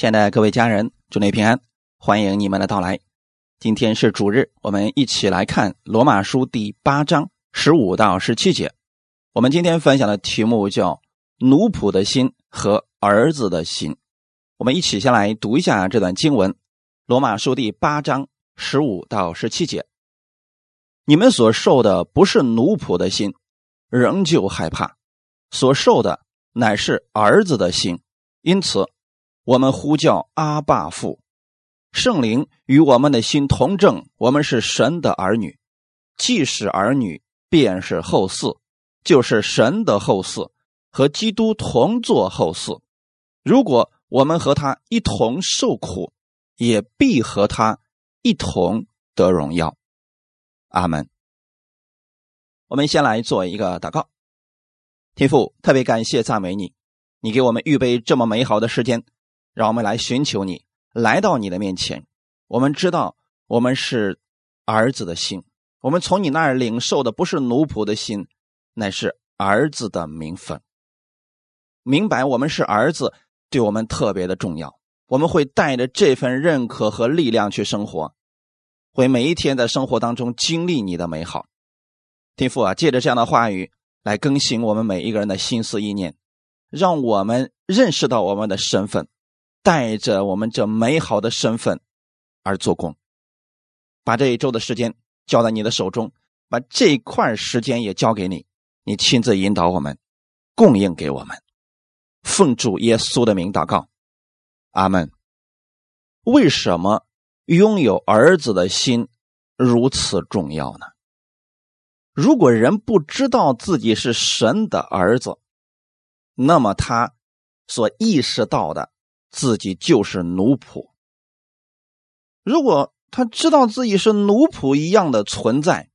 亲爱的各位家人，祝你平安，欢迎你们的到来。今天是主日，我们一起来看罗马书第八章十五到十七节。我们今天分享的题目叫“奴仆的心和儿子的心”。我们一起先来读一下这段经文：罗马书第八章十五到十七节。你们所受的不是奴仆的心，仍旧害怕；所受的乃是儿子的心，因此我们呼叫阿爸父。圣灵与我们的心同证，我们是神的儿女。既是儿女，便是后嗣。就是神的后嗣，和基督同作后嗣。如果我们和他一同受苦，也必和他一同得荣耀。阿门。我们先来做一个祷告。天父，特别感谢赞美你，你给我们预备这么美好的时间，让我们来寻求你，来到你的面前。我们知道我们是儿子的心，我们从你那儿领受的不是奴仆的心。乃是儿子的名分。明白我们是儿子，对我们特别的重要。我们会带着这份认可和力量去生活，会每一天在生活当中经历你的美好。天父啊，借着这样的话语来更新我们每一个人的心思意念，让我们认识到我们的身份，带着我们这美好的身份而做工。把这一周的时间交在你的手中，把这块时间也交给你。你亲自引导我们，供应给我们，奉主耶稣的名祷告，阿门。为什么拥有儿子的心如此重要呢？如果人不知道自己是神的儿子，那么他所意识到的自己就是奴仆。如果他知道自己是奴仆一样的存在，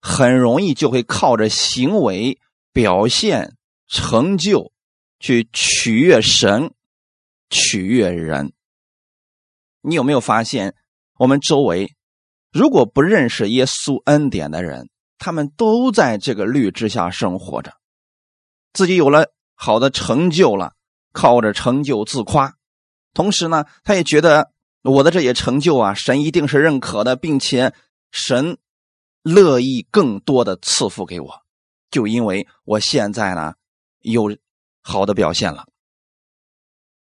很容易就会靠着行为表现、成就去取悦神、取悦人。你有没有发现，我们周围如果不认识耶稣恩典的人，他们都在这个律之下生活着，自己有了好的成就了，靠着成就自夸，同时呢，他也觉得我的这些成就啊，神一定是认可的，并且神。乐意更多的赐福给我，就因为我现在呢有好的表现了。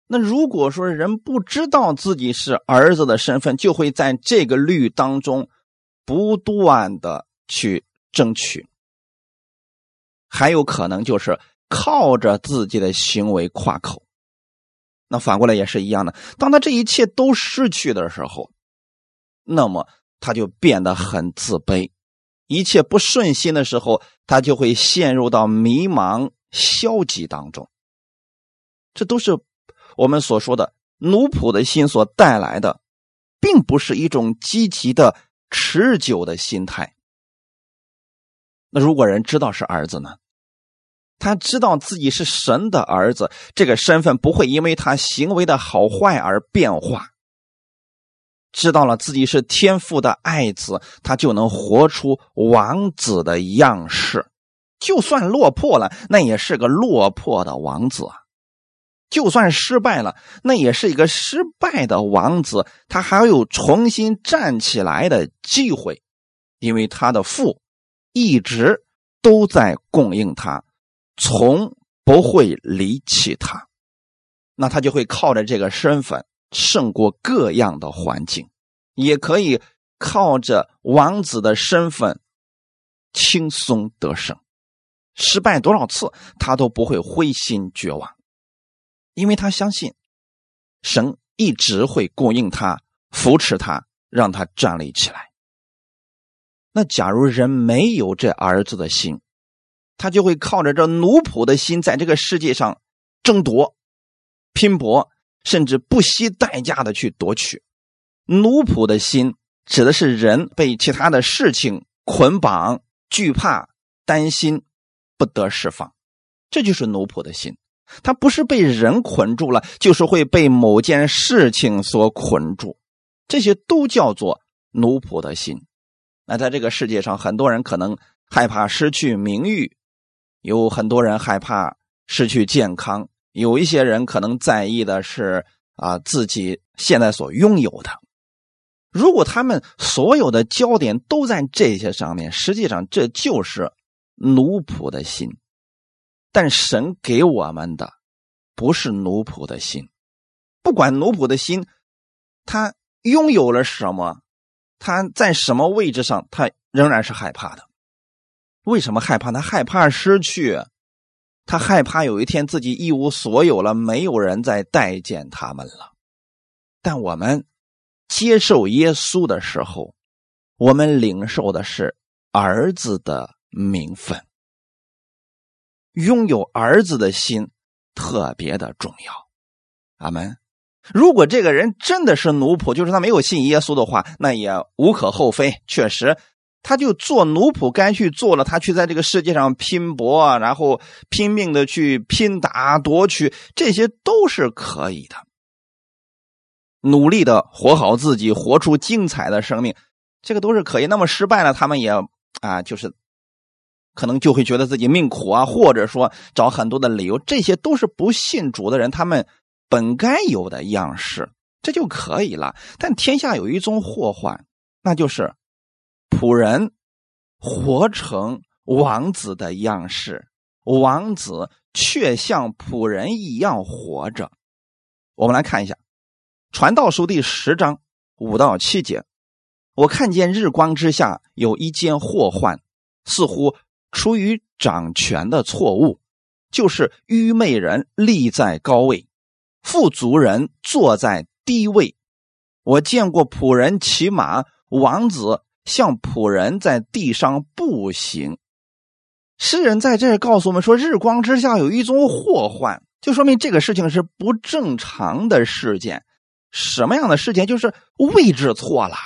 那如果说人不知道自己是儿子的身份，就会在这个律当中不断的去争取，还有可能就是靠着自己的行为夸口。那反过来也是一样的，当他这一切都失去的时候，那么他就变得很自卑。一切不顺心的时候，他就会陷入到迷茫、消极当中。这都是我们所说的奴仆的心所带来的，并不是一种积极的、持久的心态。那如果人知道是儿子呢？他知道自己是神的儿子，这个身份不会因为他行为的好坏而变化。知道了自己是天父的爱子，他就能活出王子的样式。就算落魄了，那也是个落魄的王子；就算失败了，那也是一个失败的王子。他还有重新站起来的机会，因为他的父一直都在供应他，从不会离弃他。那他就会靠着这个身份。胜过各样的环境，也可以靠着王子的身份轻松得胜。失败多少次，他都不会灰心绝望，因为他相信神一直会供应他、扶持他，让他站立起来。那假如人没有这儿子的心，他就会靠着这奴仆的心，在这个世界上争夺、拼搏。甚至不惜代价的去夺取，奴仆的心指的是人被其他的事情捆绑、惧怕、担心，不得释放，这就是奴仆的心。他不是被人捆住了，就是会被某件事情所捆住，这些都叫做奴仆的心。那在这个世界上，很多人可能害怕失去名誉，有很多人害怕失去健康。有一些人可能在意的是啊自己现在所拥有的。如果他们所有的焦点都在这些上面，实际上这就是奴仆的心。但神给我们的不是奴仆的心，不管奴仆的心，他拥有了什么，他在什么位置上，他仍然是害怕的。为什么害怕？他害怕失去，他害怕有一天自己一无所有了，没有人再待见他们了。但我们。接受耶稣的时候，我们领受的是儿子的名分，拥有儿子的心特别的重要。阿门。如果这个人真的是奴仆，就是他没有信耶稣的话，那也无可厚非。确实，他就做奴仆该去做了，他去在这个世界上拼搏啊，然后拼命的去拼打夺取，这些都是可以的。努力的活好自己，活出精彩的生命，这个都是可以。那么失败了，他们也啊，就是可能就会觉得自己命苦啊，或者说找很多的理由，这些都是不信主的人他们本该有的样式，这就可以了。但天下有一宗祸患，那就是仆人活成王子的样式，王子却像仆人一样活着。我们来看一下。传道书第十章五到七节，我看见日光之下有一件祸患，似乎出于掌权的错误，就是愚昧人立在高位，富足人坐在低位。我见过仆人骑马，王子像仆人在地上步行。诗人在这告诉我们说，日光之下有一种祸患，就说明这个事情是不正常的事件。什么样的事情？就是位置错了，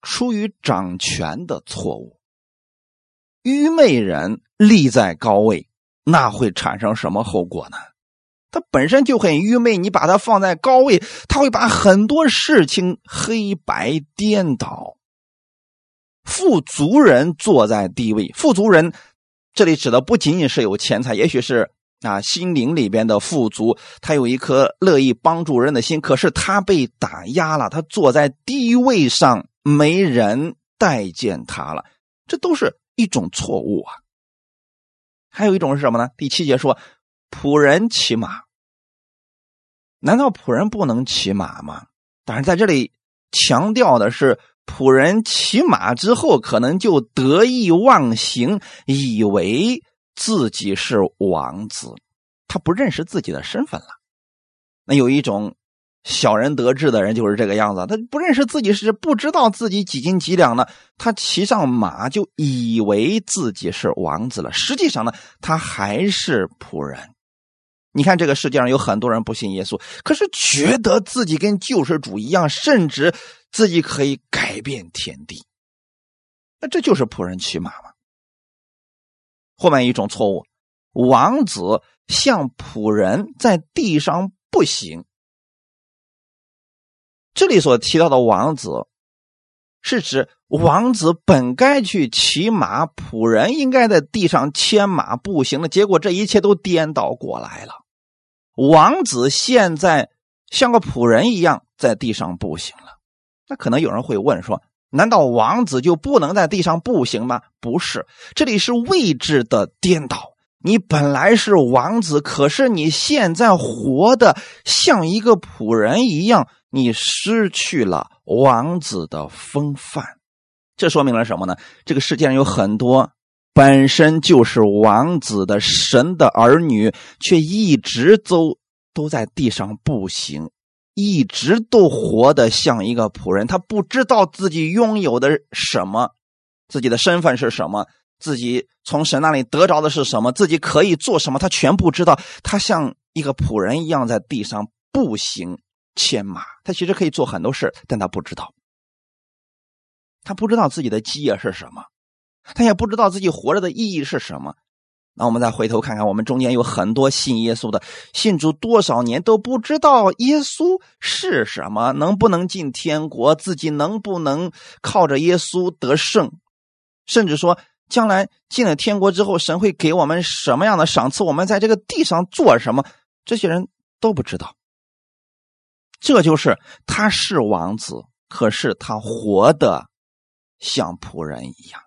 出于掌权的错误。愚昧人立在高位，那会产生什么后果呢？他本身就很愚昧，你把他放在高位，他会把很多事情黑白颠倒。富足人坐在地位，富足人这里指的不仅仅是有钱财，也许是。啊，心灵里边的富足，他有一颗乐意帮助人的心，可是他被打压了，他坐在低位上，没人待见他了，这都是一种错误啊。还有一种是什么呢？第七节说，仆人骑马，难道仆人不能骑马吗？但是在这里强调的是，仆人骑马之后，可能就得意忘形，以为。自己是王子，他不认识自己的身份了。那有一种小人得志的人就是这个样子，他不认识自己是不知道自己几斤几两呢。他骑上马就以为自己是王子了，实际上呢，他还是仆人。你看这个世界上有很多人不信耶稣，可是觉得自己跟救世主一样，甚至自己可以改变天地。那这就是仆人骑马吗。后面一种错误，王子像仆人在地上步行。这里所提到的王子，是指王子本该去骑马，仆人应该在地上牵马步行的。结果这一切都颠倒过来了，王子现在像个仆人一样在地上步行了。那可能有人会问说。难道王子就不能在地上步行吗？不是，这里是位置的颠倒。你本来是王子，可是你现在活的像一个仆人一样，你失去了王子的风范。这说明了什么呢？这个世界上有很多本身就是王子的神的儿女，却一直都都在地上步行。一直都活得像一个仆人，他不知道自己拥有的什么，自己的身份是什么，自己从神那里得着的是什么，自己可以做什么，他全不知道。他像一个仆人一样在地上步行牵马，他其实可以做很多事，但他不知道，他不知道自己的基业是什么，他也不知道自己活着的意义是什么。那我们再回头看看，我们中间有很多信耶稣的，信主多少年都不知道耶稣是什么，能不能进天国，自己能不能靠着耶稣得胜，甚至说将来进了天国之后，神会给我们什么样的赏赐，我们在这个地上做什么，这些人都不知道。这就是他是王子，可是他活的像仆人一样。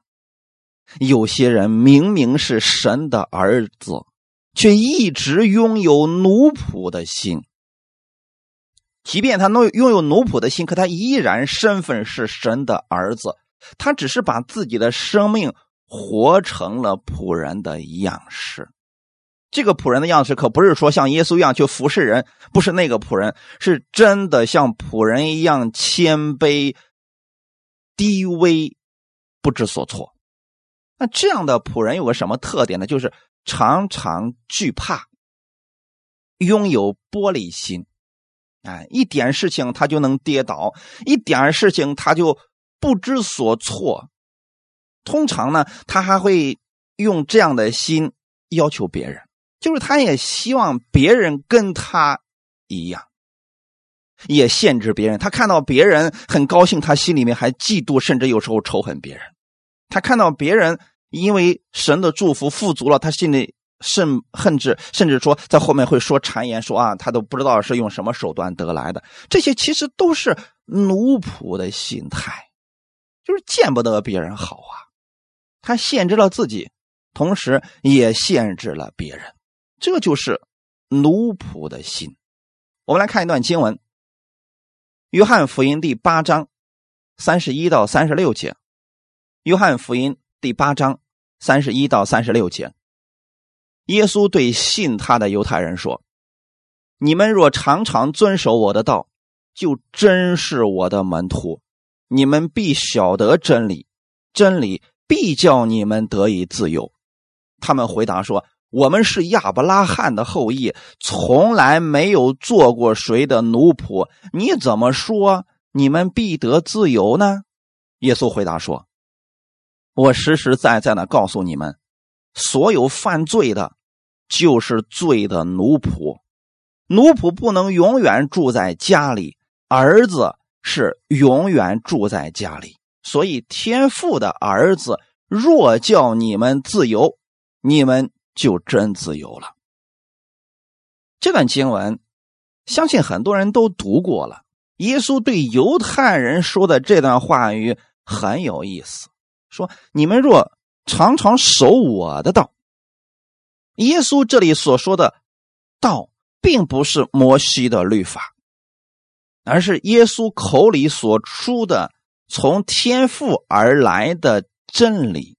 有些人明明是神的儿子，却一直拥有奴仆的心。即便他能拥有奴仆的心，可他依然身份是神的儿子。他只是把自己的生命活成了仆人的样式。这个仆人的样式可不是说像耶稣一样去服侍人，不是那个仆人，是真的像仆人一样谦卑、低微、不知所措。那这样的仆人有个什么特点呢？就是常常惧怕，拥有玻璃心，哎，一点事情他就能跌倒，一点事情他就不知所措。通常呢，他还会用这样的心要求别人，就是他也希望别人跟他一样，也限制别人。他看到别人很高兴，他心里面还嫉妒，甚至有时候仇恨别人。他看到别人因为神的祝福富足了，他心里甚恨之，甚至说在后面会说谗言，说啊，他都不知道是用什么手段得来的。这些其实都是奴仆的心态，就是见不得别人好啊。他限制了自己，同时也限制了别人，这就是奴仆的心。我们来看一段经文，《约翰福音》第八章三十一到三十六节。约翰福音第八章三十一到三十六节，耶稣对信他的犹太人说：“你们若常常遵守我的道，就真是我的门徒。你们必晓得真理，真理必叫你们得以自由。”他们回答说：“我们是亚伯拉罕的后裔，从来没有做过谁的奴仆。你怎么说你们必得自由呢？”耶稣回答说。我实实在在的告诉你们，所有犯罪的，就是罪的奴仆。奴仆不能永远住在家里，儿子是永远住在家里。所以天父的儿子若叫你们自由，你们就真自由了。这段经文，相信很多人都读过了。耶稣对犹太人说的这段话语很有意思。说：“你们若常常守我的道，耶稣这里所说的道，并不是摩西的律法，而是耶稣口里所出的从天父而来的真理。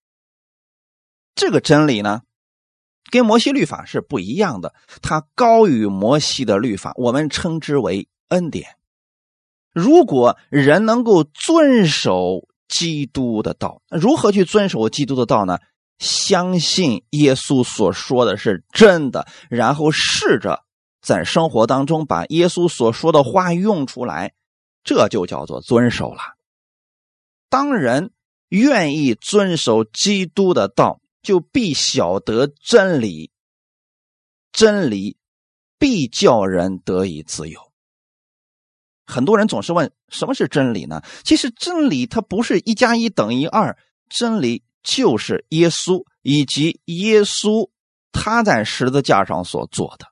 这个真理呢，跟摩西律法是不一样的，它高于摩西的律法，我们称之为恩典。如果人能够遵守。”基督的道，如何去遵守基督的道呢？相信耶稣所说的是真的，然后试着在生活当中把耶稣所说的话用出来，这就叫做遵守了。当人愿意遵守基督的道，就必晓得真理，真理必叫人得以自由。很多人总是问什么是真理呢？其实真理它不是一加一等于二，真理就是耶稣以及耶稣他在十字架上所做的。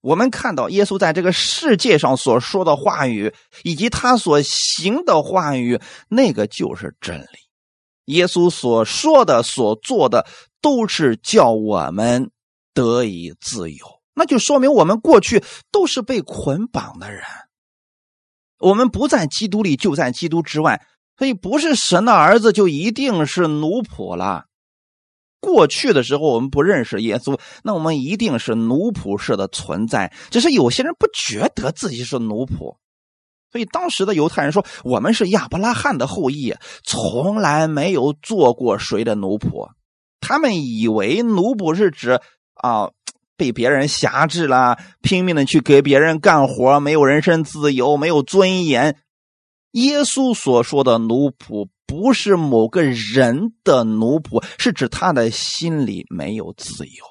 我们看到耶稣在这个世界上所说的话语，以及他所行的话语，那个就是真理。耶稣所说的、所做的，都是叫我们得以自由。那就说明我们过去都是被捆绑的人。我们不在基督里，就在基督之外，所以不是神的儿子就一定是奴仆了。过去的时候，我们不认识耶稣，那我们一定是奴仆式的存在。只是有些人不觉得自己是奴仆，所以当时的犹太人说：“我们是亚伯拉罕的后裔，从来没有做过谁的奴仆。”他们以为奴仆是指啊。被别人辖制了，拼命的去给别人干活，没有人身自由，没有尊严。耶稣所说的奴仆，不是某个人的奴仆，是指他的心里没有自由，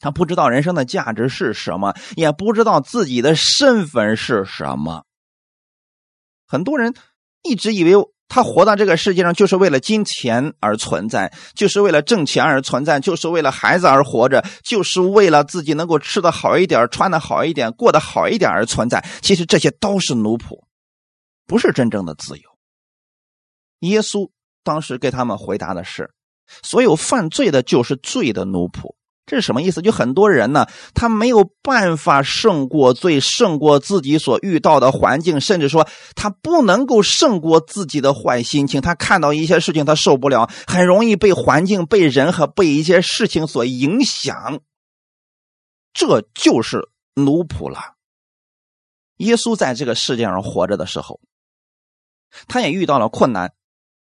他不知道人生的价值是什么，也不知道自己的身份是什么。很多人一直以为他活到这个世界上就是为了金钱而存在，就是为了挣钱而存在，就是为了孩子而活着，就是为了自己能够吃的好一点、穿的好一点、过得好一点而存在。其实这些都是奴仆，不是真正的自由。耶稣当时给他们回答的是：所有犯罪的，就是罪的奴仆。这是什么意思？就很多人呢，他没有办法胜过罪，胜过自己所遇到的环境，甚至说他不能够胜过自己的坏心情。他看到一些事情，他受不了，很容易被环境、被人和被一些事情所影响。这就是奴仆了。耶稣在这个世界上活着的时候，他也遇到了困难，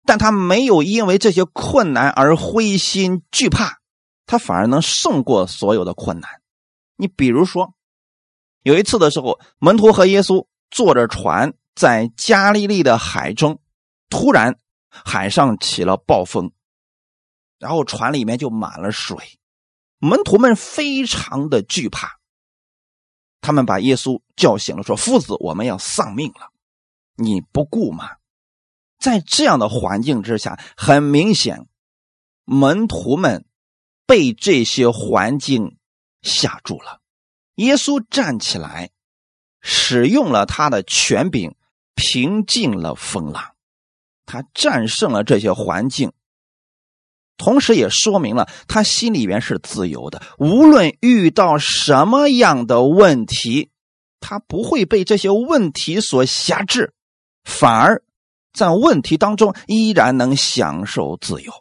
但他没有因为这些困难而灰心惧怕。他反而能胜过所有的困难。你比如说，有一次的时候，门徒和耶稣坐着船在加利利的海中，突然海上起了暴风，然后船里面就满了水，门徒们非常的惧怕。他们把耶稣叫醒了，说：“夫子，我们要丧命了，你不顾吗？”在这样的环境之下，很明显，门徒们。被这些环境吓住了，耶稣站起来，使用了他的权柄，平静了风浪，他战胜了这些环境，同时也说明了他心里边是自由的。无论遇到什么样的问题，他不会被这些问题所辖制，反而在问题当中依然能享受自由。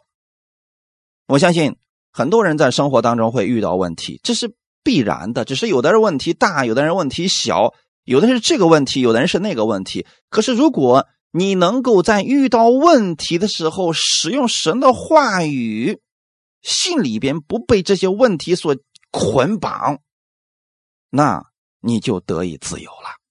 我相信。很多人在生活当中会遇到问题，这是必然的。只是有的人问题大，有的人问题小，有的是这个问题，有的人是那个问题。可是如果你能够在遇到问题的时候使用神的话语，心里边不被这些问题所捆绑，那你就得以自由了。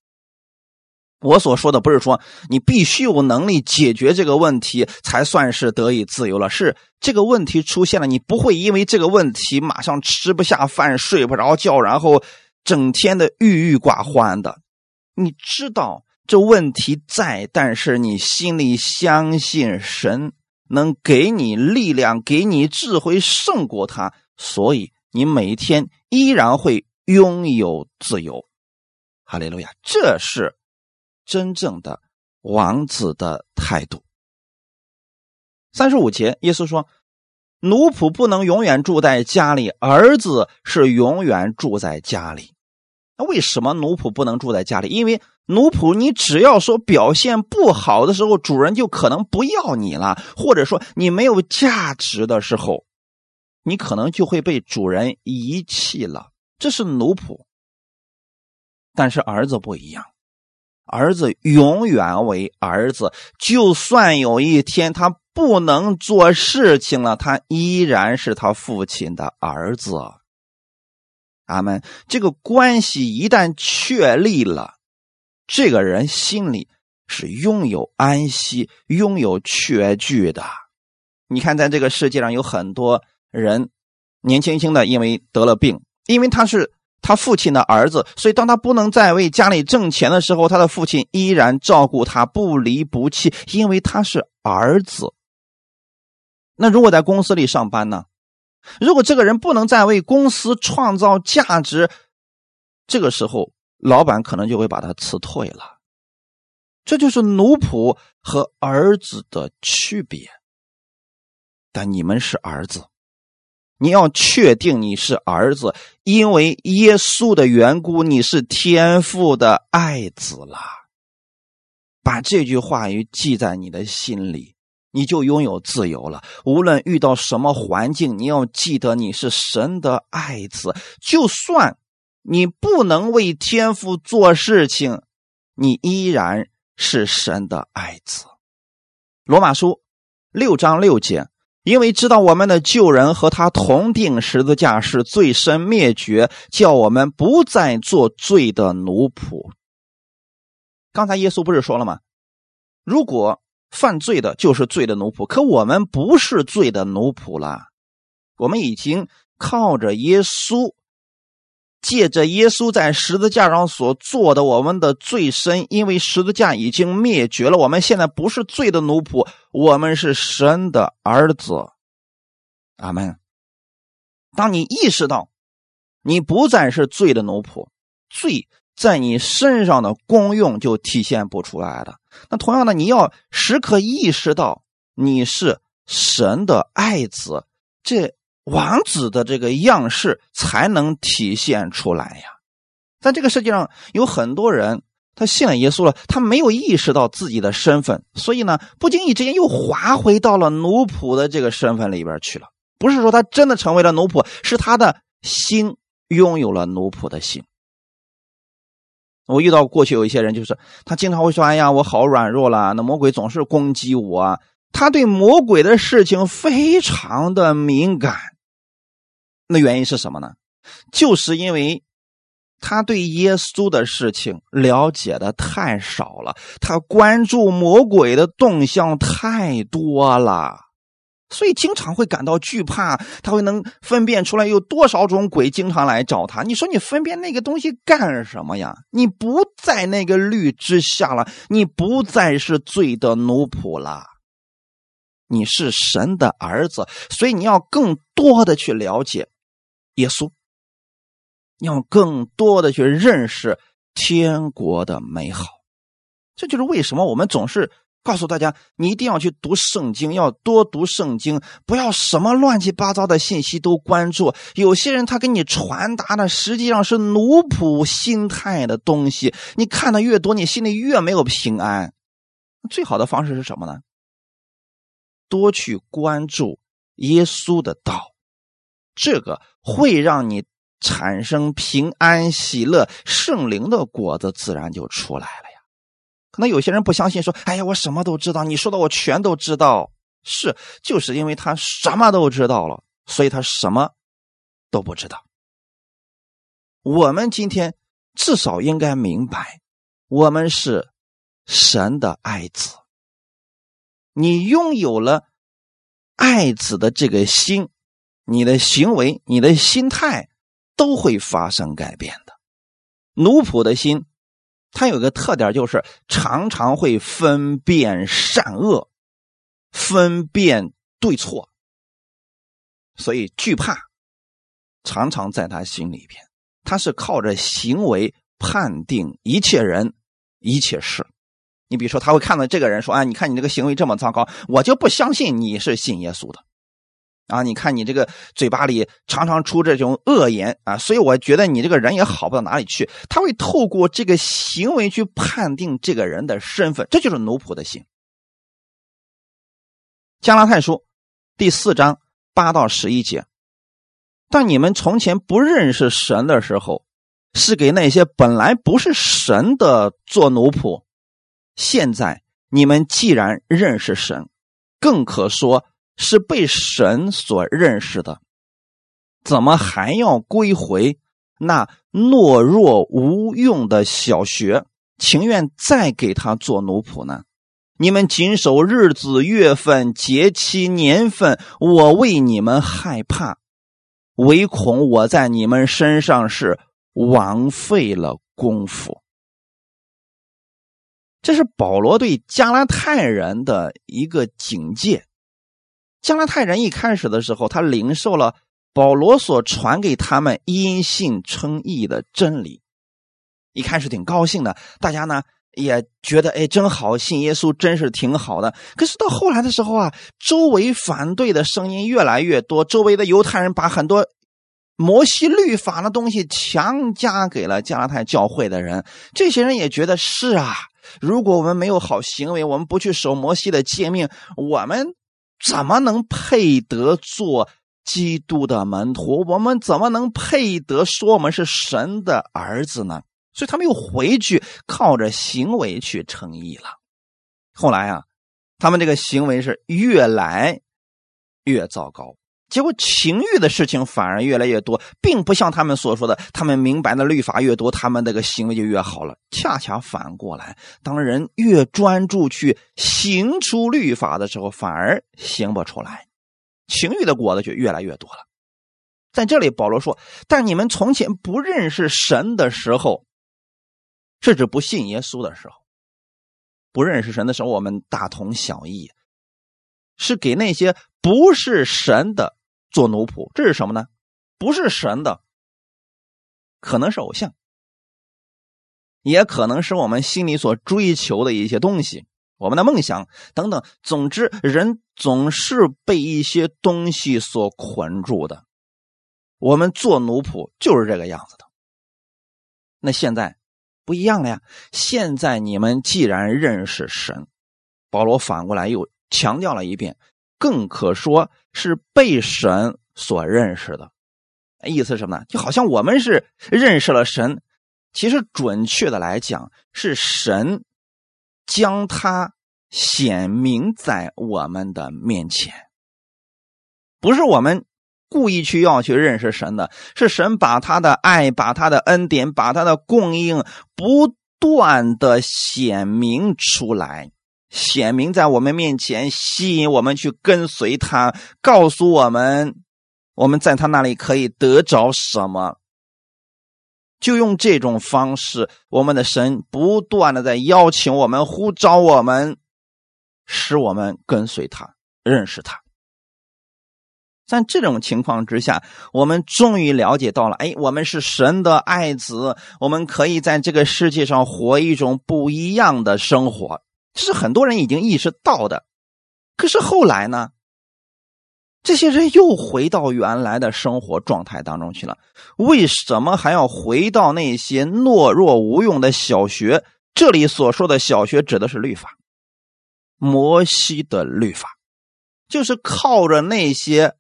我所说的不是说你必须有能力解决这个问题才算是得以自由了，是这个问题出现了，你不会因为这个问题马上吃不下饭、睡不着觉，然后整天的郁郁寡欢的。你知道这问题在，但是你心里相信神能给你力量、给你智慧胜过他，所以你每天依然会拥有自由。哈利路亚，这是。真正的王子的态度。三十五节，耶稣说：“奴仆不能永远住在家里，儿子是永远住在家里。那为什么奴仆不能住在家里？因为奴仆，你只要说表现不好的时候，主人就可能不要你了；或者说你没有价值的时候，你可能就会被主人遗弃了。这是奴仆。但是儿子不一样。”儿子永远为儿子，就算有一天他不能做事情了，他依然是他父亲的儿子。阿门。这个关系一旦确立了，这个人心里是拥有安息、拥有确据的。你看，在这个世界上有很多人，年轻轻的因为得了病，因为他是。他父亲的儿子，所以当他不能再为家里挣钱的时候，他的父亲依然照顾他，不离不弃，因为他是儿子。那如果在公司里上班呢？如果这个人不能再为公司创造价值，这个时候老板可能就会把他辞退了。这就是奴仆和儿子的区别。但你们是儿子。你要确定你是儿子，因为耶稣的缘故，你是天父的爱子了。把这句话语记在你的心里，你就拥有自由了。无论遇到什么环境，你要记得你是神的爱子。就算你不能为天父做事情，你依然是神的爱子。罗马书六章六节。因为知道我们的旧人和他同定十字架是罪身灭绝，叫我们不再做罪的奴仆。刚才耶稣不是说了吗？如果犯罪的就是罪的奴仆，可我们不是罪的奴仆了，我们已经靠着耶稣借着耶稣在十字架上所做的，我们的罪身，因为十字架已经灭绝了，我们现在不是罪的奴仆，我们是神的儿子。阿门。当你意识到你不再是罪的奴仆，罪在你身上的功用就体现不出来了。那同样的，你要时刻意识到你是神的爱子，这。王子的这个样式才能体现出来呀！在这个世界上有很多人，他信了耶稣了，他没有意识到自己的身份，所以呢，不经意之间又滑回到了奴仆的这个身份里边去了。不是说他真的成为了奴仆，是他的心拥有了奴仆的心。我遇到过去有一些人，就是他经常会说：“哎呀，我好软弱了，那魔鬼总是攻击我。”他对魔鬼的事情非常的敏感，那原因是什么呢？就是因为他对耶稣的事情了解的太少了，他关注魔鬼的动向太多了，所以经常会感到惧怕。他会能分辨出来有多少种鬼经常来找他。你说你分辨那个东西干什么呀？你不在那个律之下了，你不再是罪的奴仆了。你是神的儿子，所以你要更多的去了解耶稣，要更多的去认识天国的美好。这就是为什么我们总是告诉大家，你一定要去读圣经，要多读圣经，不要什么乱七八糟的信息都关注。有些人他给你传达的实际上是奴仆心态的东西，你看的越多，你心里越没有平安。最好的方式是什么呢？多去关注耶稣的道，这个会让你产生平安喜乐，圣灵的果子自然就出来了呀。可能有些人不相信，说：“哎呀，我什么都知道，你说的我全都知道。”是，就是因为他什么都知道了，所以他什么都不知道。我们今天至少应该明白，我们是神的爱子。你拥有了爱子的这个心，你的行为、你的心态都会发生改变的。奴仆的心，它有个特点，就是常常会分辨善恶，分辨对错，所以惧怕常常在他心里边。他是靠着行为判定一切人、一切事。你比如说，他会看到这个人说：“啊，你看你这个行为这么糟糕，我就不相信你是信耶稣的。啊，你看你这个嘴巴里常常出这种恶言啊，所以我觉得你这个人也好不到哪里去。”他会透过这个行为去判定这个人的身份，这就是奴仆的心。加拉太书第四章八到十一节：当你们从前不认识神的时候，是给那些本来不是神的做奴仆。现在你们既然认识神，更可说是被神所认识的，怎么还要归回那懦弱无用的小学，情愿再给他做奴仆呢？你们谨守日子、月份、节期、年份，我为你们害怕，唯恐我在你们身上是枉费了功夫。这是保罗对加拉太人的一个警戒。加拉太人一开始的时候，他领受了保罗所传给他们因信称义的真理，一开始挺高兴的，大家呢也觉得哎真好，信耶稣真是挺好的。可是到后来的时候啊，周围反对的声音越来越多，周围的犹太人把很多摩西律法的东西强加给了加拉太教会的人，这些人也觉得是啊。如果我们没有好行为，我们不去守摩西的诫命，我们怎么能配得做基督的门徒？我们怎么能配得说我们是神的儿子呢？所以他们又回去靠着行为去称义了。后来啊，他们这个行为是越来越糟糕。结果情欲的事情反而越来越多，并不像他们所说的，他们明白的律法越多，他们那个行为就越好了。恰恰反过来，当人越专注去行出律法的时候，反而行不出来，情欲的果子就越来越多了。在这里，保罗说：“但你们从前不认识神的时候，是指不信耶稣的时候，不认识神的时候，我们大同小异，是给那些不是神的做奴仆。这是什么呢？不是神的，可能是偶像，也可能是我们心里所追求的一些东西，我们的梦想等等。总之，人总是被一些东西所捆住的。”我们做奴仆就是这个样子的。那现在不一样了呀！现在你们既然认识神，保罗反过来又强调了一遍，更可说是被神所认识的。意思是什么呢？就好像我们是认识了神，其实准确的来讲，是神将他显明在我们的面前，不是我们。故意去要去认识神的，是神把他的爱、把他的恩典、把他的供应不断的显明出来，显明在我们面前，吸引我们去跟随他，告诉我们我们在他那里可以得着什么。就用这种方式，我们的神不断的在邀请我们、呼召我们，使我们跟随他、认识他。在这种情况之下，我们终于了解到了，哎，我们是神的爱子，我们可以在这个世界上活一种不一样的生活，这是很多人已经意识到的。可是后来呢，这些人又回到原来的生活状态当中去了。为什么还要回到那些懦弱无用的小学？这里所说的小学指的是律法，摩西的律法，就是靠着那些。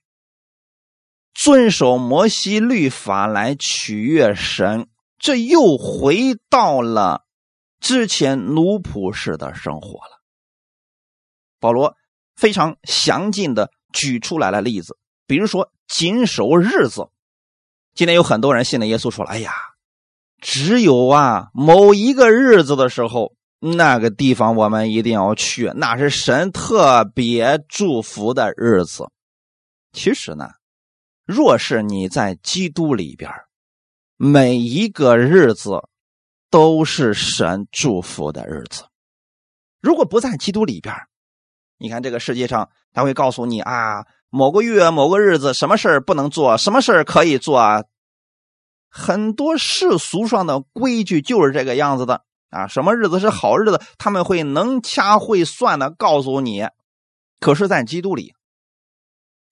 遵守摩西律法来取悦神，这又回到了之前奴仆式的生活了。保罗非常详尽的举出来了例子，比如说谨守日子。今天有很多人信了耶稣，说：“哎呀，只有啊某一个日子的时候，那个地方我们一定要去，那是神特别祝福的日子。”其实呢。若是你在基督里边，每一个日子都是神祝福的日子。如果不在基督里边，你看这个世界上他会告诉你啊，某个月某个日子什么事儿不能做，什么事儿可以做啊。很多世俗上的规矩就是这个样子的啊。什么日子是好日子，他们会能掐会算的告诉你。可是，在基督里。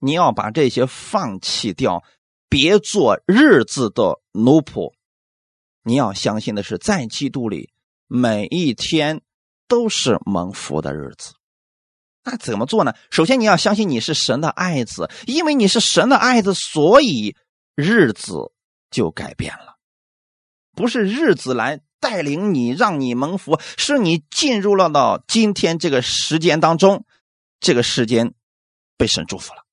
你要把这些放弃掉，别做日子的奴仆。你要相信的是，在基督里，每一天都是蒙福的日子。那怎么做呢？首先，你要相信你是神的爱子，因为你是神的爱子，所以日子就改变了。不是日子来带领你，让你蒙福，是你进入了到今天这个时间当中，这个时间被神祝福了。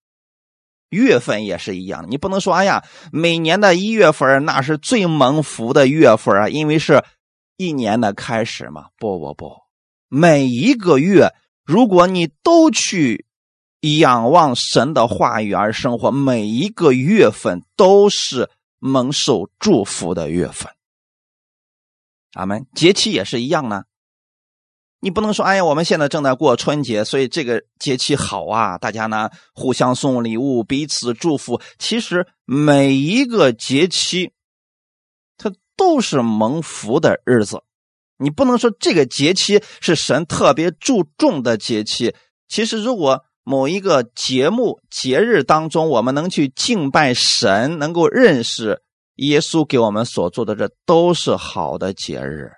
月份也是一样，你不能说，哎呀，每年的一月份那是最蒙福的月份啊，因为是一年的开始嘛。不不不，每一个月，如果你都去仰望神的话语而生活，每一个月份都是蒙受祝福的月份。阿门。节气也是一样呢。你不能说，哎呀，我们现在正在过春节，所以这个节气好啊，大家呢互相送礼物，彼此祝福。其实每一个节气，它都是蒙福的日子。你不能说这个节气是神特别注重的节气。其实，如果某一个节目、节日当中，我们能去敬拜神，能够认识耶稣给我们所做的，这都是好的节日。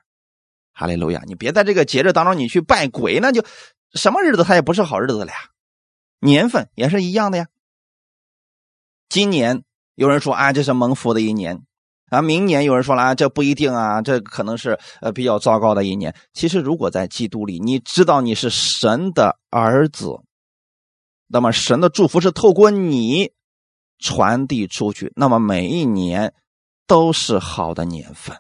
哈利路亚！你别在这个节日当中你去拜鬼，那就什么日子它也不是好日子了呀。年份也是一样的呀。今年有人说啊，这是蒙福的一年啊。明年有人说了啊，这不一定啊，这可能是呃比较糟糕的一年。其实如果在基督里，你知道你是神的儿子，那么神的祝福是透过你传递出去，那么每一年都是好的年份。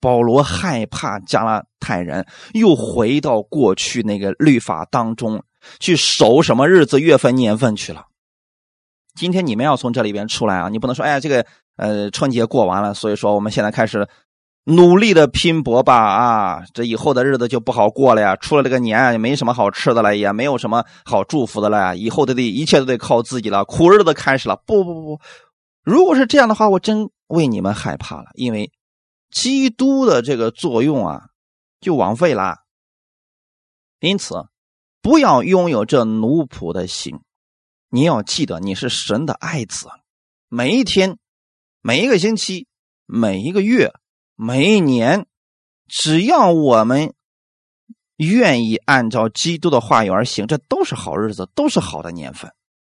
保罗害怕加拉太人又回到过去那个律法当中去守什么日子、月份、年份去了。今天你们要从这里边出来啊！你不能说，哎呀，这个呃春节过完了，所以说我们现在开始努力的拼搏吧啊！这以后的日子就不好过了呀，出了这个年也没什么好吃的了，也没有什么好祝福的了呀，以后都得一切都得靠自己了，苦日子开始了。不不不，如果是这样的话，我真为你们害怕了，因为基督的这个作用啊，就枉费了。因此，不要拥有这奴仆的心。你要记得，你是神的爱子。每一天、每一个星期、每一个月、每一年，只要我们愿意按照基督的话语而行，这都是好日子，都是好的年份。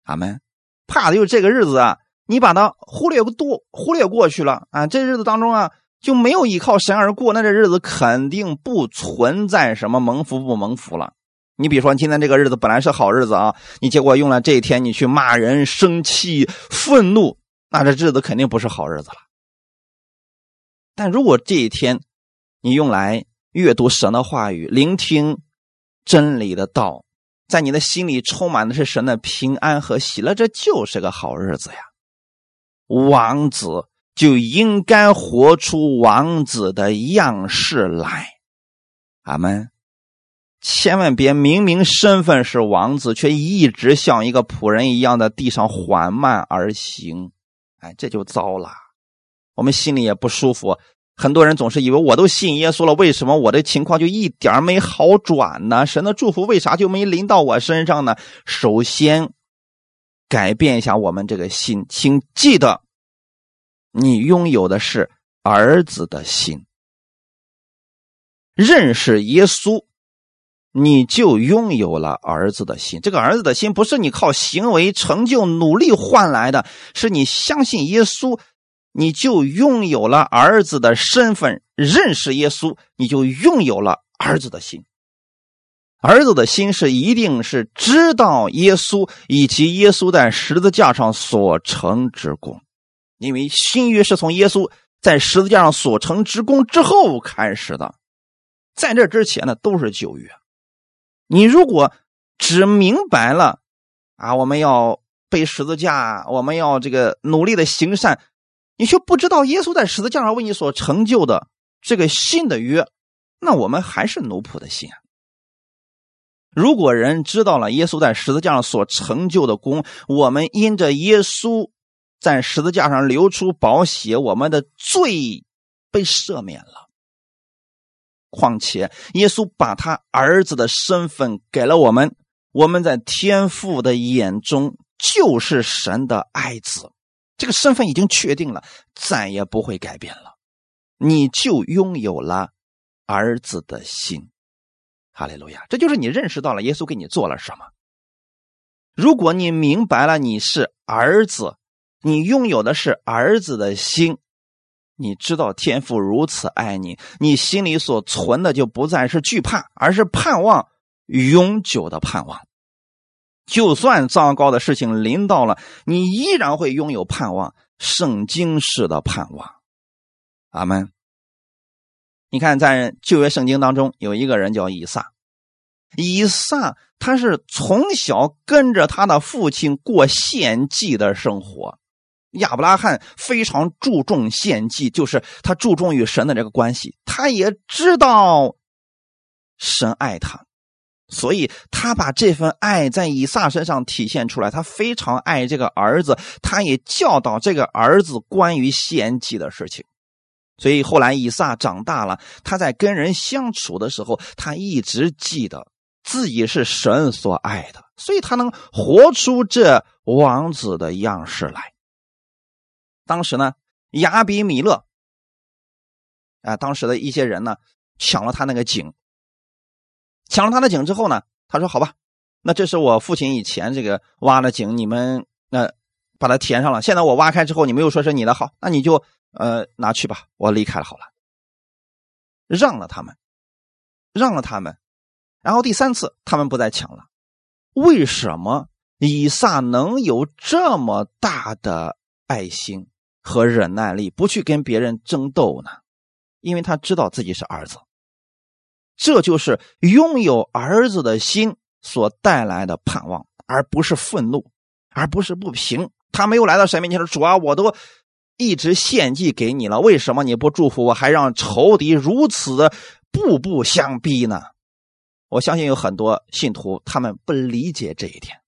阿门。怕的就是这个日子啊，你把它忽略多忽略过去了啊，这日子当中啊就没有依靠神而过，那这日子肯定不存在什么蒙福不蒙福了。你比如说，今天这个日子本来是好日子啊，你结果用了这一天，你去骂人、生气、愤怒，那这日子肯定不是好日子了。但如果这一天你用来阅读神的话语、聆听真理的道，在你的心里充满的是神的平安和喜乐，这就是个好日子呀。王子就应该活出王子的样式来，阿门。千万别明明身份是王子，却一直像一个仆人一样的地上缓慢而行，哎，这就糟了。我们心里也不舒服。很多人总是以为我都信耶稣了，为什么我的情况就一点没好转呢？神的祝福为啥就没临到我身上呢？首先，改变一下我们这个心，请记得，你拥有的是儿子的心，认识耶稣。你就拥有了儿子的心。这个儿子的心不是你靠行为成就努力换来的，是你相信耶稣，你就拥有了儿子的身份；认识耶稣，你就拥有了儿子的心。儿子的心是一定是知道耶稣以及耶稣在十字架上所成之功，因为新约是从耶稣在十字架上所成之功之后开始的，在这之前呢都是旧约。你如果只明白了啊，我们要背十字架，我们要这个努力的行善，你却不知道耶稣在十字架上为你所成就的这个新的约，那我们还是奴仆的心。如果人知道了耶稣在十字架上所成就的功，我们因着耶稣在十字架上流出宝血，我们的罪被赦免了。况且，耶稣把他儿子的身份给了我们，我们在天父的眼中就是神的爱子，这个身份已经确定了，再也不会改变了。你就拥有了儿子的心，哈利路亚！这就是你认识到了耶稣给你做了什么。如果你明白了你是儿子，你拥有的是儿子的心。你知道天父如此爱你，你心里所存的就不再是惧怕，而是盼望，永久的盼望。就算糟糕的事情临到了，你依然会拥有盼望，圣经式的盼望。阿门。你看，在旧约圣经当中，有一个人叫以撒，以撒他是从小跟着他的父亲过献祭的生活。亚伯拉罕非常注重献祭，就是他注重与神的这个关系。他也知道神爱他，所以他把这份爱在以撒身上体现出来。他非常爱这个儿子，他也教导这个儿子关于献祭的事情。所以后来以撒长大了，他在跟人相处的时候，他一直记得自己是神所爱的，所以他能活出这王子的样式来。当时呢，亚比米勒啊，当时的一些人呢，抢了他那个井，抢了他的井之后呢，他说：“好吧，那这是我父亲以前这个挖的井，你们那把它填上了。现在我挖开之后，你们又说是你的，好，那你就呃拿去吧，我离开了，好了，让了他们，让了他们。然后第三次，他们不再抢了。为什么以撒能有这么大的爱心？”和忍耐力，不去跟别人争斗呢，因为他知道自己是儿子，这就是拥有儿子的心所带来的盼望，而不是愤怒，而不是不平，他没有来到神面前说：“主啊，我都一直献祭给你了，为什么你不祝福我，还让仇敌如此的步步相逼呢？”我相信有很多信徒他们不理解这一点，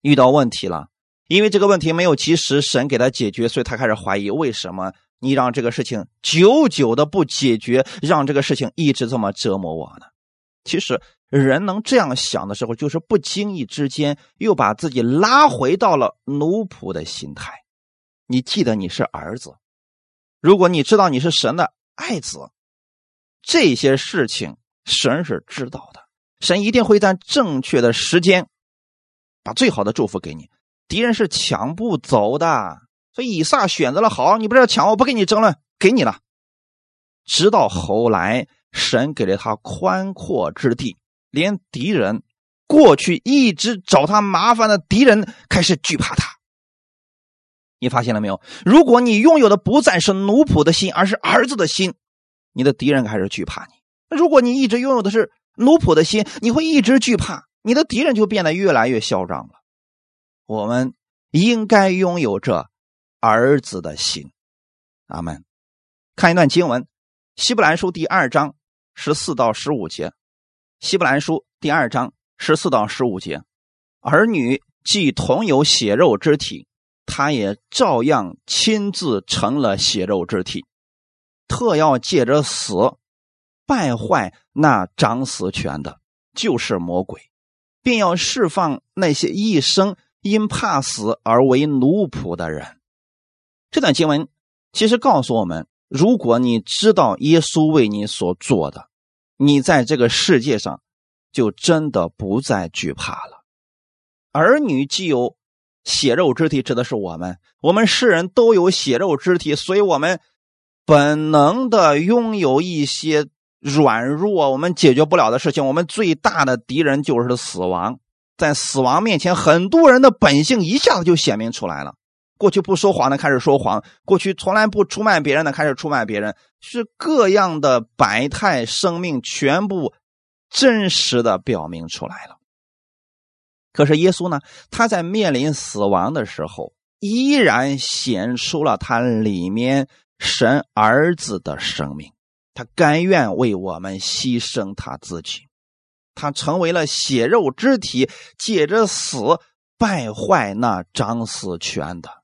遇到问题了，因为这个问题没有及时神给他解决，所以他开始怀疑为什么你让这个事情久久的不解决，让这个事情一直这么折磨我呢？其实。人能这样想的时候，就是不经意之间又把自己拉回到了奴仆的心态。你记得你是儿子，如果你知道你是神的爱子，这些事情神是知道的，神一定会在正确的时间把最好的祝福给你。敌人是抢不走的，所以以撒选择了好，你不是要抢，我不跟你争论，给你了。直到后来，神给了他宽阔之地。连敌人过去一直找他麻烦的敌人开始惧怕他。你发现了没有？如果你拥有的不再是奴仆的心，而是儿子的心，你的敌人开始惧怕你。如果你一直拥有的是奴仆的心，你会一直惧怕，你的敌人就变得越来越嚣张了。我们应该拥有这儿子的心。阿门。看一段经文，《希伯来书》第二章十四到十五节。希伯来书第二章十四到十五节，儿女既同有血肉之体，他也照样亲自成了血肉之体，特要借着死败坏那掌死权的，就是魔鬼，并要释放那些一生因怕死而为奴仆的人。这段经文其实告诉我们：如果你知道耶稣为你所做的。你在这个世界上，就真的不再惧怕了。儿女既有血肉之体，指的是我们。我们世人都有血肉之体，所以我们本能的拥有一些软弱，我们解决不了的事情。我们最大的敌人就是死亡。在死亡面前，很多人的本性一下子就显明出来了。过去不说谎的开始说谎，过去从来不出卖别人的开始出卖别人，是各样的百态生命全部真实的表明出来了。可是耶稣呢？他在面临死亡的时候，依然显出了他里面神儿子的生命，他甘愿为我们牺牲他自己，他成为了血肉之体，借着死败坏那掌死权的。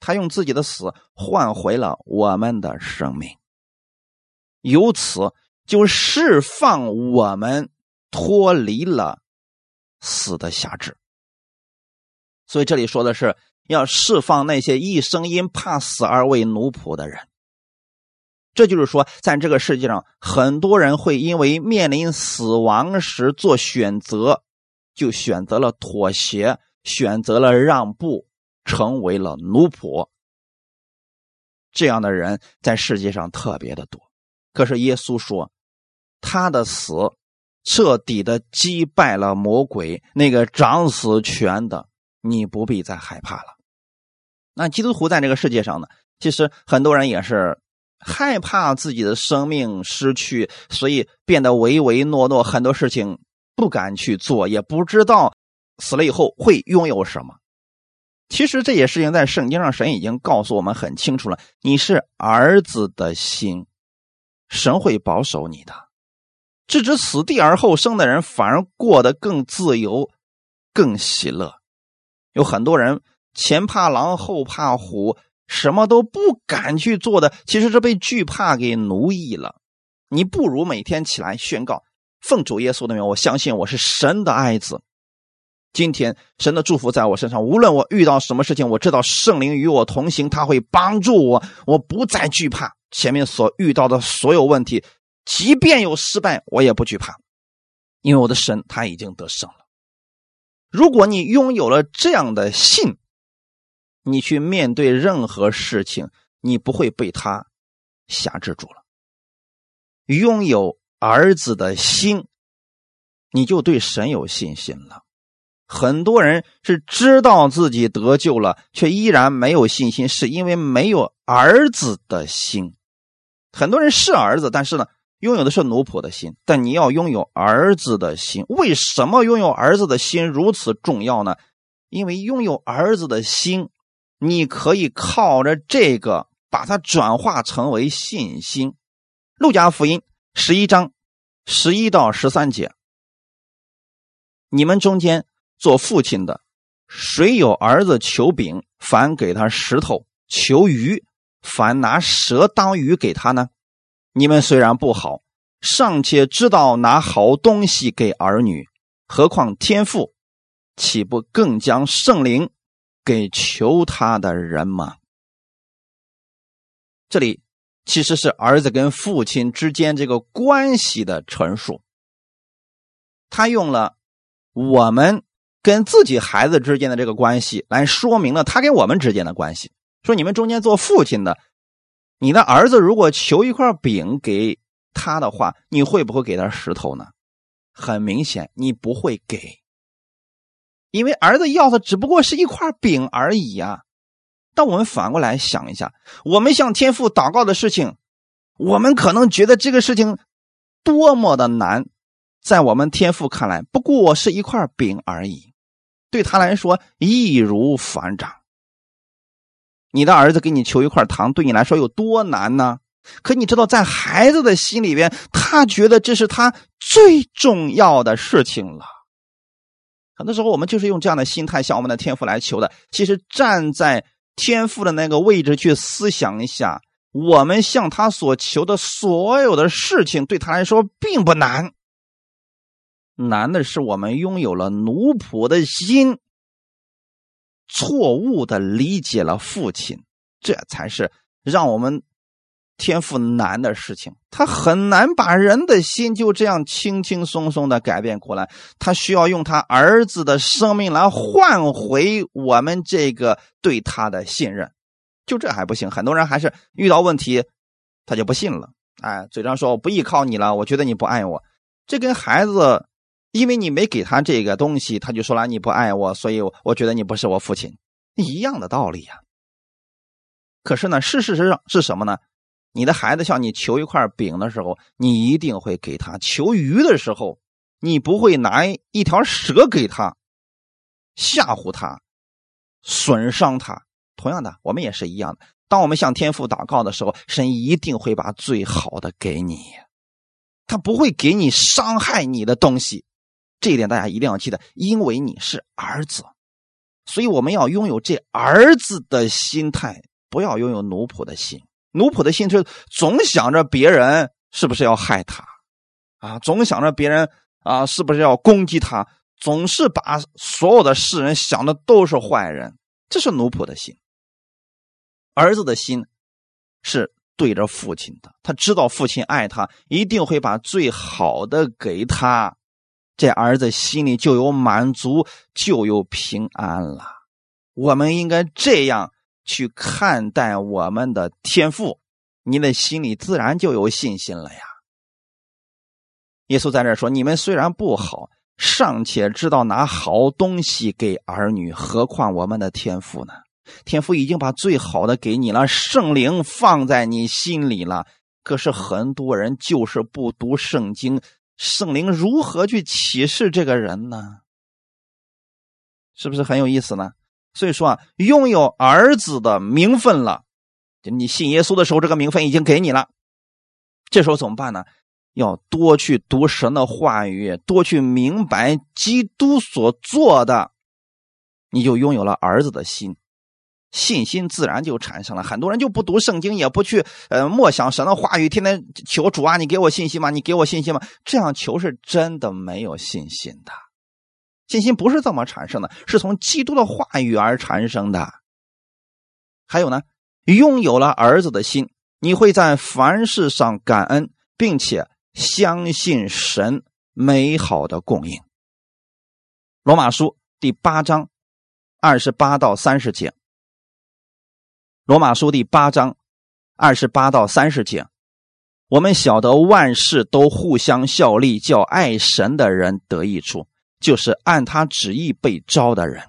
他用自己的死换回了我们的生命，由此就释放我们脱离了死的辖制。所以这里说的是要释放那些一生因怕死而为奴仆的人。这就是说，在这个世界上，很多人会因为面临死亡时做选择，就选择了妥协，选择了让步。成为了奴仆，这样的人在世界上特别的多。可是耶稣说，他的死彻底的击败了魔鬼那个掌死权的，你不必再害怕了。那基督徒在这个世界上呢？其实很多人也是害怕自己的生命失去，所以变得唯唯诺诺，很多事情不敢去做，也不知道死了以后会拥有什么。其实这些事情在圣经上，神已经告诉我们很清楚了。你是儿子的心，神会保守你的。置之死地而后生的人，反而过得更自由、更喜乐。有很多人前怕狼后怕虎，什么都不敢去做的，其实是被惧怕给奴役了。你不如每天起来宣告：奉主耶稣的名，我相信我是神的爱子。今天神的祝福在我身上，无论我遇到什么事情，我知道圣灵与我同行，他会帮助我，我不再惧怕前面所遇到的所有问题，即便有失败，我也不惧怕，因为我的神他已经得胜了。如果你拥有了这样的信，你去面对任何事情，你不会被他辖制住了。拥有儿子的心，你就对神有信心了。很多人是知道自己得救了，却依然没有信心，是因为没有儿子的心。很多人是儿子，但是呢，拥有的是奴仆的心。但你要拥有儿子的心，为什么拥有儿子的心如此重要呢？因为拥有儿子的心，你可以靠着这个把它转化成为信心。路加福音十一章十一到十三节，你们中间做父亲的，谁有儿子求饼，反给他石头；求鱼，反拿蛇当鱼给他呢？你们虽然不好。尚且知道拿好东西给儿女，何况天父，岂不更将圣灵给求他的人吗？这里其实是儿子跟父亲之间这个关系的陈述。他用了我们跟自己孩子之间的这个关系，来说明了他跟我们之间的关系。说你们中间做父亲的，你的儿子如果求一块饼给。他的话，你会不会给他石头呢？很明显，你不会给，因为儿子要的只不过是一块饼而已啊。但我们反过来想一下，我们向天父祷告的事情，我们可能觉得这个事情多么的难，在我们天父看来，不过是一块饼而已，对他来说易如反掌。你的儿子给你求一块糖，对你来说有多难呢？可你知道，在孩子的心里边，他觉得这是他最重要的事情了。很多时候，我们就是用这样的心态向我们的天赋来求的。其实，站在天赋的那个位置去思想一下，我们向他所求的所有的事情，对他来说并不难。难的是我们拥有了奴仆的心，错误的理解了父亲，这才是让我们。天赋难的事情，他很难把人的心就这样轻轻松松的改变过来。他需要用他儿子的生命来换回我们这个对他的信任。就这还不行，很多人还是遇到问题，他就不信了。哎，嘴上说我不依靠你了，我觉得你不爱我。这跟孩子，因为你没给他这个东西，他就说了你不爱我，所以我觉得你不是我父亲，一样的道理呀。可是呢，事实上是什么呢？你的孩子向你求一块饼的时候，你一定会给他；求鱼的时候，你不会拿一条蛇给他，吓唬他，损伤他。同样的，我们也是一样的。当我们向天父祷告的时候，神一定会把最好的给你，他不会给你伤害你的东西。这一点大家一定要记得，因为你是儿子，所以我们要拥有这儿子的心态，不要拥有奴仆的心。奴仆的心是总想着别人是不是要害他，啊，总想着别人啊是不是要攻击他，总是把所有的世人想的都是坏人，这是奴仆的心。儿子的心是对着父亲的，他知道父亲爱他，一定会把最好的给他，这儿子心里就有满足，就有平安了。我们应该这样。去看待我们的天赋，你的心里自然就有信心了呀。耶稣在这说：“你们虽然不好，尚且知道拿好东西给儿女，何况我们的天赋呢？天赋已经把最好的给你了，圣灵放在你心里了。可是很多人就是不读圣经，圣灵如何去启示这个人呢？是不是很有意思呢？”所以说啊，拥有儿子的名分了，就你信耶稣的时候，这个名分已经给你了。这时候怎么办呢？要多去读神的话语，多去明白基督所做的，你就拥有了儿子的心，信心自然就产生了。很多人就不读圣经，也不去呃默想神的话语，天天求主啊，你给我信心吗？你给我信心吗？这样求是真的没有信心的。信心不是这么产生的，是从基督的话语而产生的。还有呢，拥有了儿子的心，你会在凡事上感恩，并且相信神美好的供应。罗马书第八章二十八到三十节。罗马书第八章二十八到三十节，我们晓得万事都互相效力，叫爱神的人得益处。就是按他旨意被招的人，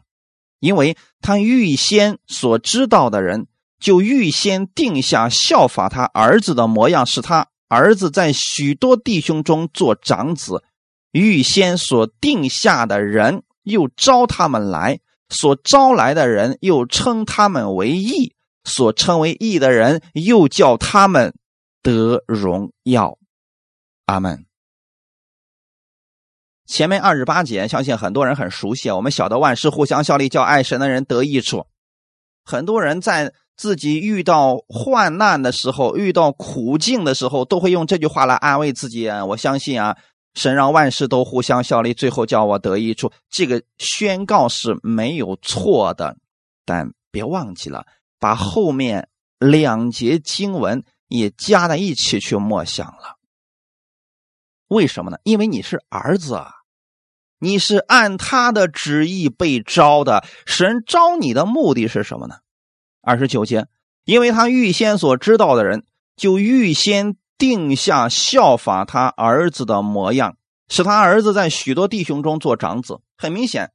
因为他预先所知道的人，就预先定下效法他儿子的模样，使他儿子在许多弟兄中做长子。预先所定下的人，又招他们来，所招来的人又称他们为义，所称为义的人又叫他们得荣耀。阿门。前面二十八节，相信很多人很熟悉。我们晓得万事互相效力，叫爱神的人得益处。很多人在自己遇到患难的时候、遇到苦境的时候，都会用这句话来安慰自己。我相信啊，神让万事都互相效力，最后叫我得益处。这个宣告是没有错的，但别忘记了把后面两节经文也加在一起去默想了。为什么呢？因为你是儿子啊。你是按他的旨意被招的，神招你的目的是什么呢？二十九节，因为他预先所知道的人，就预先定下效法他儿子的模样，使他儿子在许多弟兄中做长子。很明显，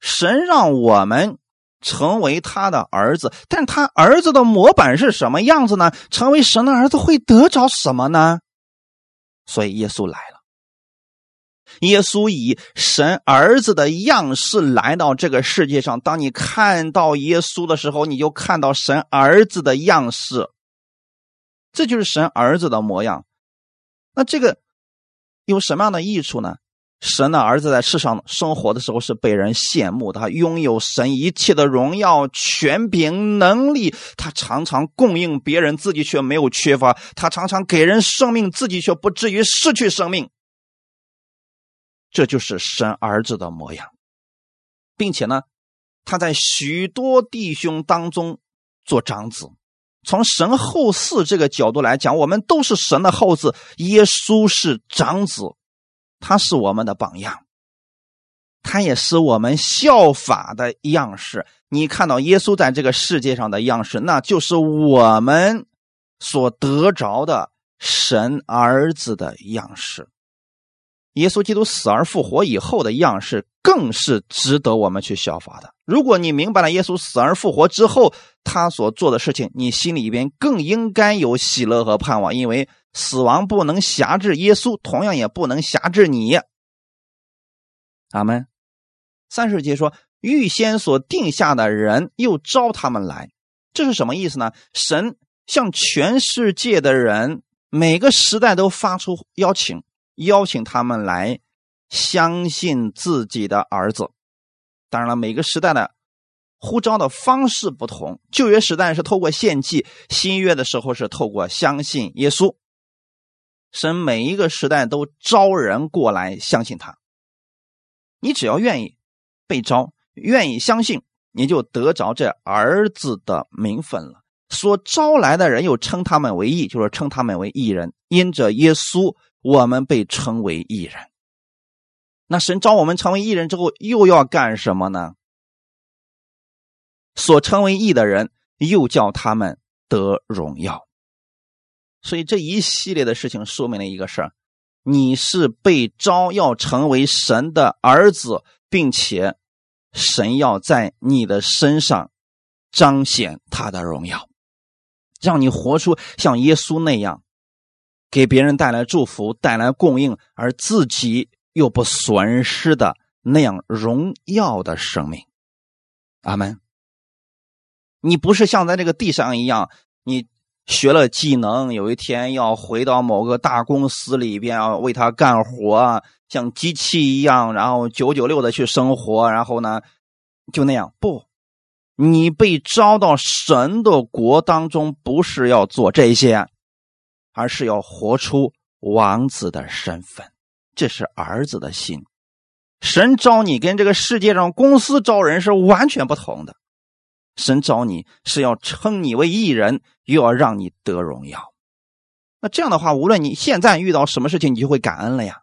神让我们成为他的儿子，但他儿子的模板是什么样子呢？成为神的儿子会得着什么呢？所以耶稣来了。耶稣以神儿子的样式来到这个世界上。当你看到耶稣的时候，你就看到神儿子的样式，这就是神儿子的模样。那这个有什么样的益处呢？神的儿子在世上生活的时候是被人羡慕的，他拥有神一切的荣耀、权柄、能力。他常常供应别人，自己却没有缺乏；他常常给人生命，自己却不至于失去生命。这就是神儿子的模样，并且呢，他在许多弟兄当中做长子。从神后嗣这个角度来讲，我们都是神的后嗣。耶稣是长子，他是我们的榜样，他也是我们效法的样式。你看到耶稣在这个世界上的样式，那就是我们所得着的神儿子的样式。耶稣基督死而复活以后的样式，更是值得我们去效法的。如果你明白了耶稣死而复活之后他所做的事情，你心里边更应该有喜乐和盼望，因为死亡不能辖制耶稣，同样也不能辖制你。阿门。三十节说，预先所定下的人又招他们来，这是什么意思呢？神向全世界的人，每个时代都发出邀请。邀请他们来相信自己的儿子。当然了，每个时代的呼召的方式不同。旧约时代是透过献祭，新约的时候是透过相信耶稣。神每一个时代都招人过来相信他。你只要愿意被招，愿意相信，你就得着这儿子的名分了。所招来的人又称他们为义，就是称他们为义人，因着耶稣。我们被称为艺人，那神招我们成为艺人之后，又要干什么呢？所称为义的人，又叫他们得荣耀。所以这一系列的事情说明了一个事儿：你是被招要成为神的儿子，并且神要在你的身上彰显他的荣耀，让你活出像耶稣那样。给别人带来祝福，带来供应，而自己又不损失的那样荣耀的生命。阿门。你不是像在这个地上一样，你学了技能，有一天要回到某个大公司里边要为他干活，像机器一样，然后九九六的去生活，然后呢，就那样。不，你被招到神的国当中，不是要做这些。而是要活出王子的身份，这是儿子的心。神招你跟这个世界上公司招人是完全不同的。神招你是要称你为艺人，又要让你得荣耀。那这样的话，无论你现在遇到什么事情，你就会感恩了呀。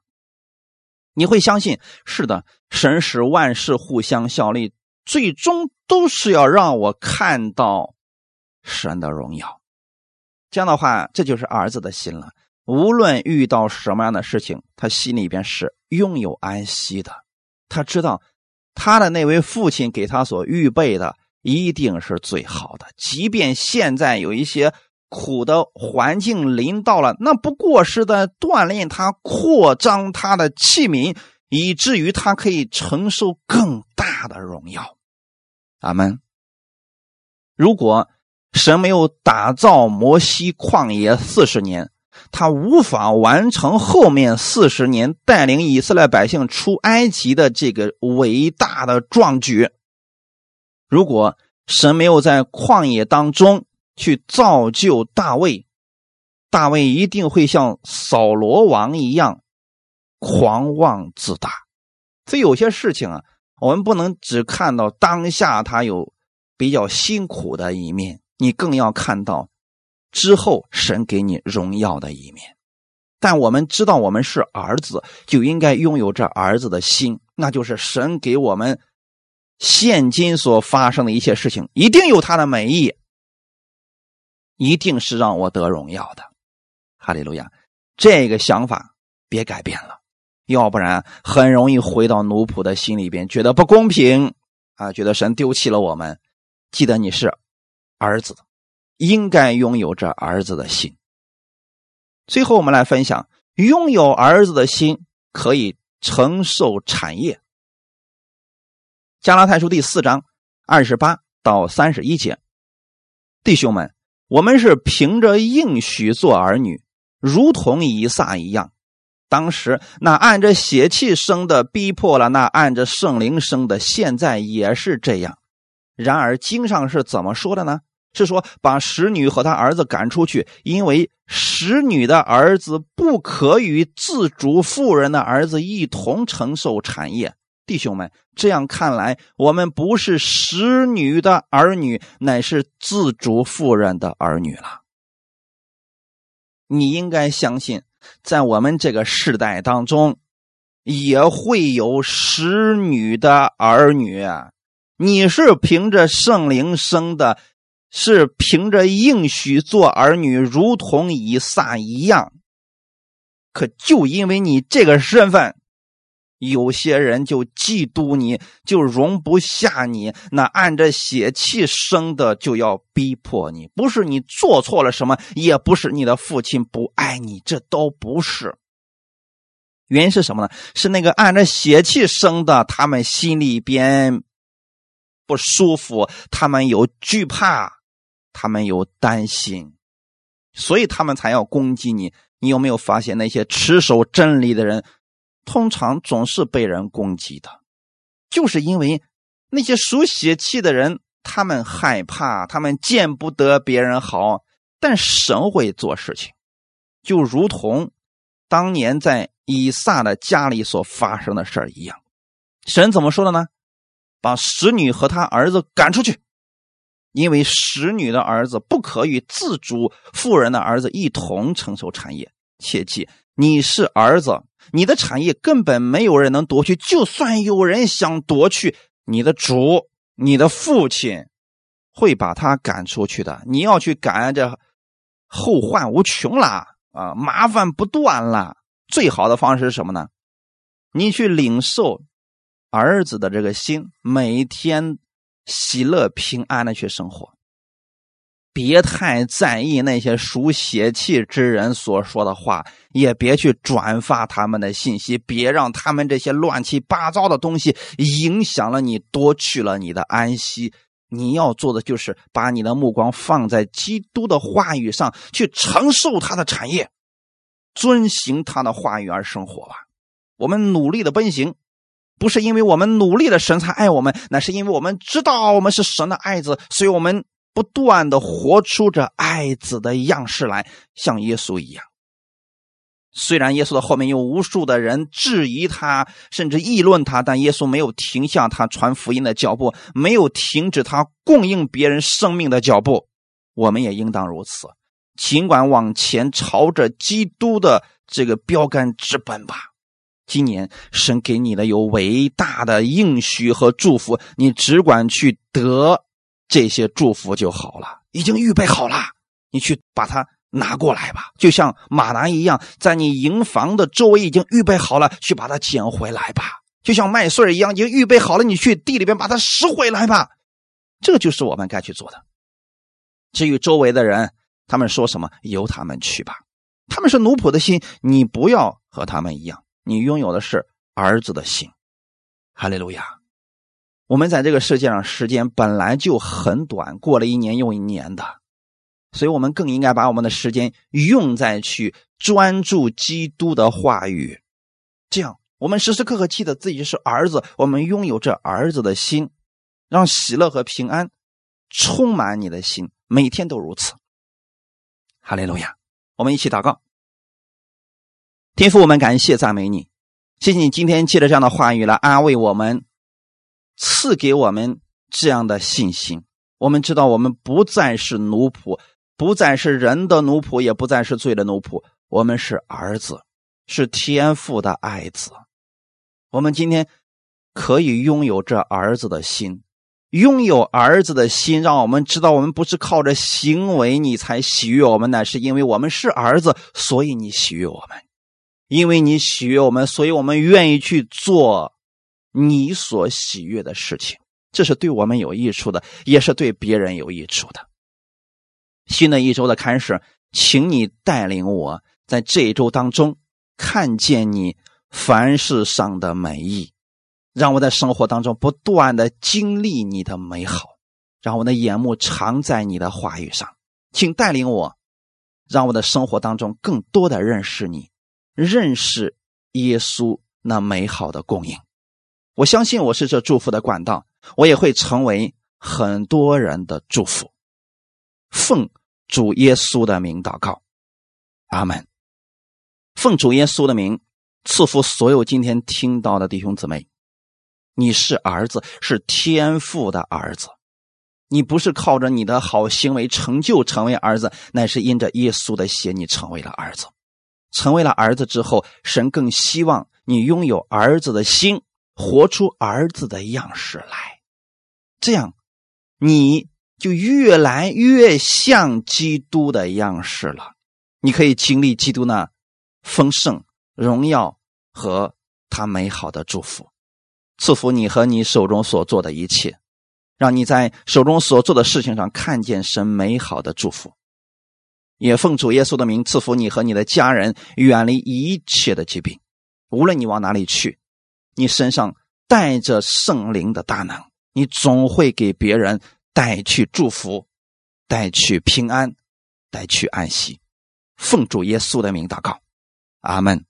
你会相信，是的，神使万事互相效力，最终都是要让我看到神的荣耀。这样的话，这就是儿子的心了。无论遇到什么样的事情，他心里边是拥有安息的。他知道，他的那位父亲给他所预备的一定是最好的。即便现在有一些苦的环境临到了，那不过是在锻炼他、扩张他的器皿，以至于他可以承受更大的荣耀。阿门。如果神没有打造摩西旷野四十年，他无法完成后面四十年带领以色列百姓出埃及的这个伟大的壮举。如果神没有在旷野当中去造就大卫，大卫一定会像扫罗王一样狂妄自大。所以有些事情啊，我们不能只看到当下他有比较辛苦的一面。你更要看到之后神给你荣耀的一面，但我们知道我们是儿子，就应该拥有这儿子的心，那就是神给我们现今所发生的一切事情，一定有他的美意，一定是让我得荣耀的。哈利路亚！这个想法别改变了，要不然很容易回到奴仆的心里边，觉得不公平啊，觉得神丢弃了我们。记得你是。儿子应该拥有着儿子的心。最后，我们来分享：拥有儿子的心可以承受产业。加拉太书第四章二十八到三十一节，弟兄们，我们是凭着应许做儿女，如同以撒一样。当时那按着血气生的逼迫了那按着圣灵生的，现在也是这样。然而经上是怎么说的呢？是说把使女和他儿子赶出去，因为使女的儿子不可与自主妇人的儿子一同承受产业。弟兄们，这样看来，我们不是使女的儿女，乃是自主妇人的儿女了。你应该相信，在我们这个世代当中，也会有使女的儿女。你是凭着圣灵生的。是凭着应许做儿女，如同以撒一样。可就因为你这个身份，有些人就嫉妒你，就容不下你。那按着血气生的，就要逼迫你。不是你做错了什么，也不是你的父亲不爱你，这都不是。原因是什么呢？是那个按着血气生的，他们心里边不舒服，他们有惧怕。他们有担心，所以他们才要攻击你。你有没有发现，那些持守真理的人，通常总是被人攻击的，就是因为那些属血气的人，他们害怕，他们见不得别人好。但神会做事情，就如同当年在以撒的家里所发生的事儿一样。神怎么说的呢？把使女和他儿子赶出去。因为使女的儿子不可与自主妇人的儿子一同承受产业。切记，你是儿子，你的产业根本没有人能夺去。就算有人想夺去，你的主、你的父亲会把他赶出去的。你要去赶，这后患无穷啦啊，麻烦不断了。最好的方式是什么呢？你去领受儿子的这个心，每天。喜乐平安的去生活，别太在意那些属血气之人所说的话，也别去转发他们的信息，别让他们这些乱七八糟的东西影响了你，夺去了你的安息。你要做的就是把你的目光放在基督的话语上，去承受他的产业，遵行他的话语而生活吧。我们努力的奔行。不是因为我们努力的神才爱我们，那是因为我们知道我们是神的爱子，所以我们不断的活出这爱子的样式来，像耶稣一样。虽然耶稣的后面有无数的人质疑他，甚至议论他，但耶稣没有停下他传福音的脚步，没有停止他供应别人生命的脚步。我们也应当如此，尽管往前朝着基督的这个标杆直奔吧。今年神给你的有伟大的应许和祝福，你只管去得这些祝福就好了。已经预备好了，你去把它拿过来吧。就像马拿一样，在你营房的周围已经预备好了，去把它捡回来吧。就像麦穗一样，已经预备好了，你去地里边把它拾回来吧。这就是我们该去做的。至于周围的人，他们说什么，由他们去吧。他们是奴仆的心，你不要和他们一样。你拥有的是儿子的心，哈利路亚！我们在这个世界上时间本来就很短，过了一年又一年的，所以我们更应该把我们的时间用在去专注基督的话语，这样我们时时刻刻记得自己是儿子，我们拥有这儿子的心，让喜乐和平安充满你的心，每天都如此。哈利路亚！我们一起祷告，天父，我们感谢赞美你，谢谢你今天借着这样的话语来安慰我们。赐给我们这样的信心，我们知道我们不再是奴仆，不再是人的奴仆，也不再是罪的奴仆，我们是儿子，是天父的爱子。我们今天可以拥有这儿子的心，拥有儿子的心，让我们知道我们不是靠着行为你才喜悦我们，乃是因为我们是儿子，所以你喜悦我们，因为你喜悦我们，所以我们愿意去做。你所喜悦的事情，这是对我们有益处的，也是对别人有益处的。新的一周的开始，请你带领我在这一周当中看见你凡事上的美意，让我在生活当中不断的经历你的美好，让我的眼目常在你的话语上。请带领我，让我的生活当中更多的认识你，认识耶稣那美好的供应。我相信我是这祝福的管道，我也会成为很多人的祝福。奉主耶稣的名祷告，阿门。奉主耶稣的名赐福所有今天听到的弟兄姊妹。你是儿子，是天父的儿子。你不是靠着你的好行为成就成为儿子，乃是因着耶稣的血，你成为了儿子。成为了儿子之后，神更希望你拥有儿子的心。活出儿子的样式来，这样你就越来越像基督的样式了。你可以经历基督那丰盛、荣耀和他美好的祝福，赐福你和你手中所做的一切，让你在手中所做的事情上看见神美好的祝福。也奉主耶稣的名赐福你和你的家人，远离一切的疾病。无论你往哪里去。你身上带着圣灵的大能，你总会给别人带去祝福，带去平安，带去安息。奉主耶稣的名祷告，阿门。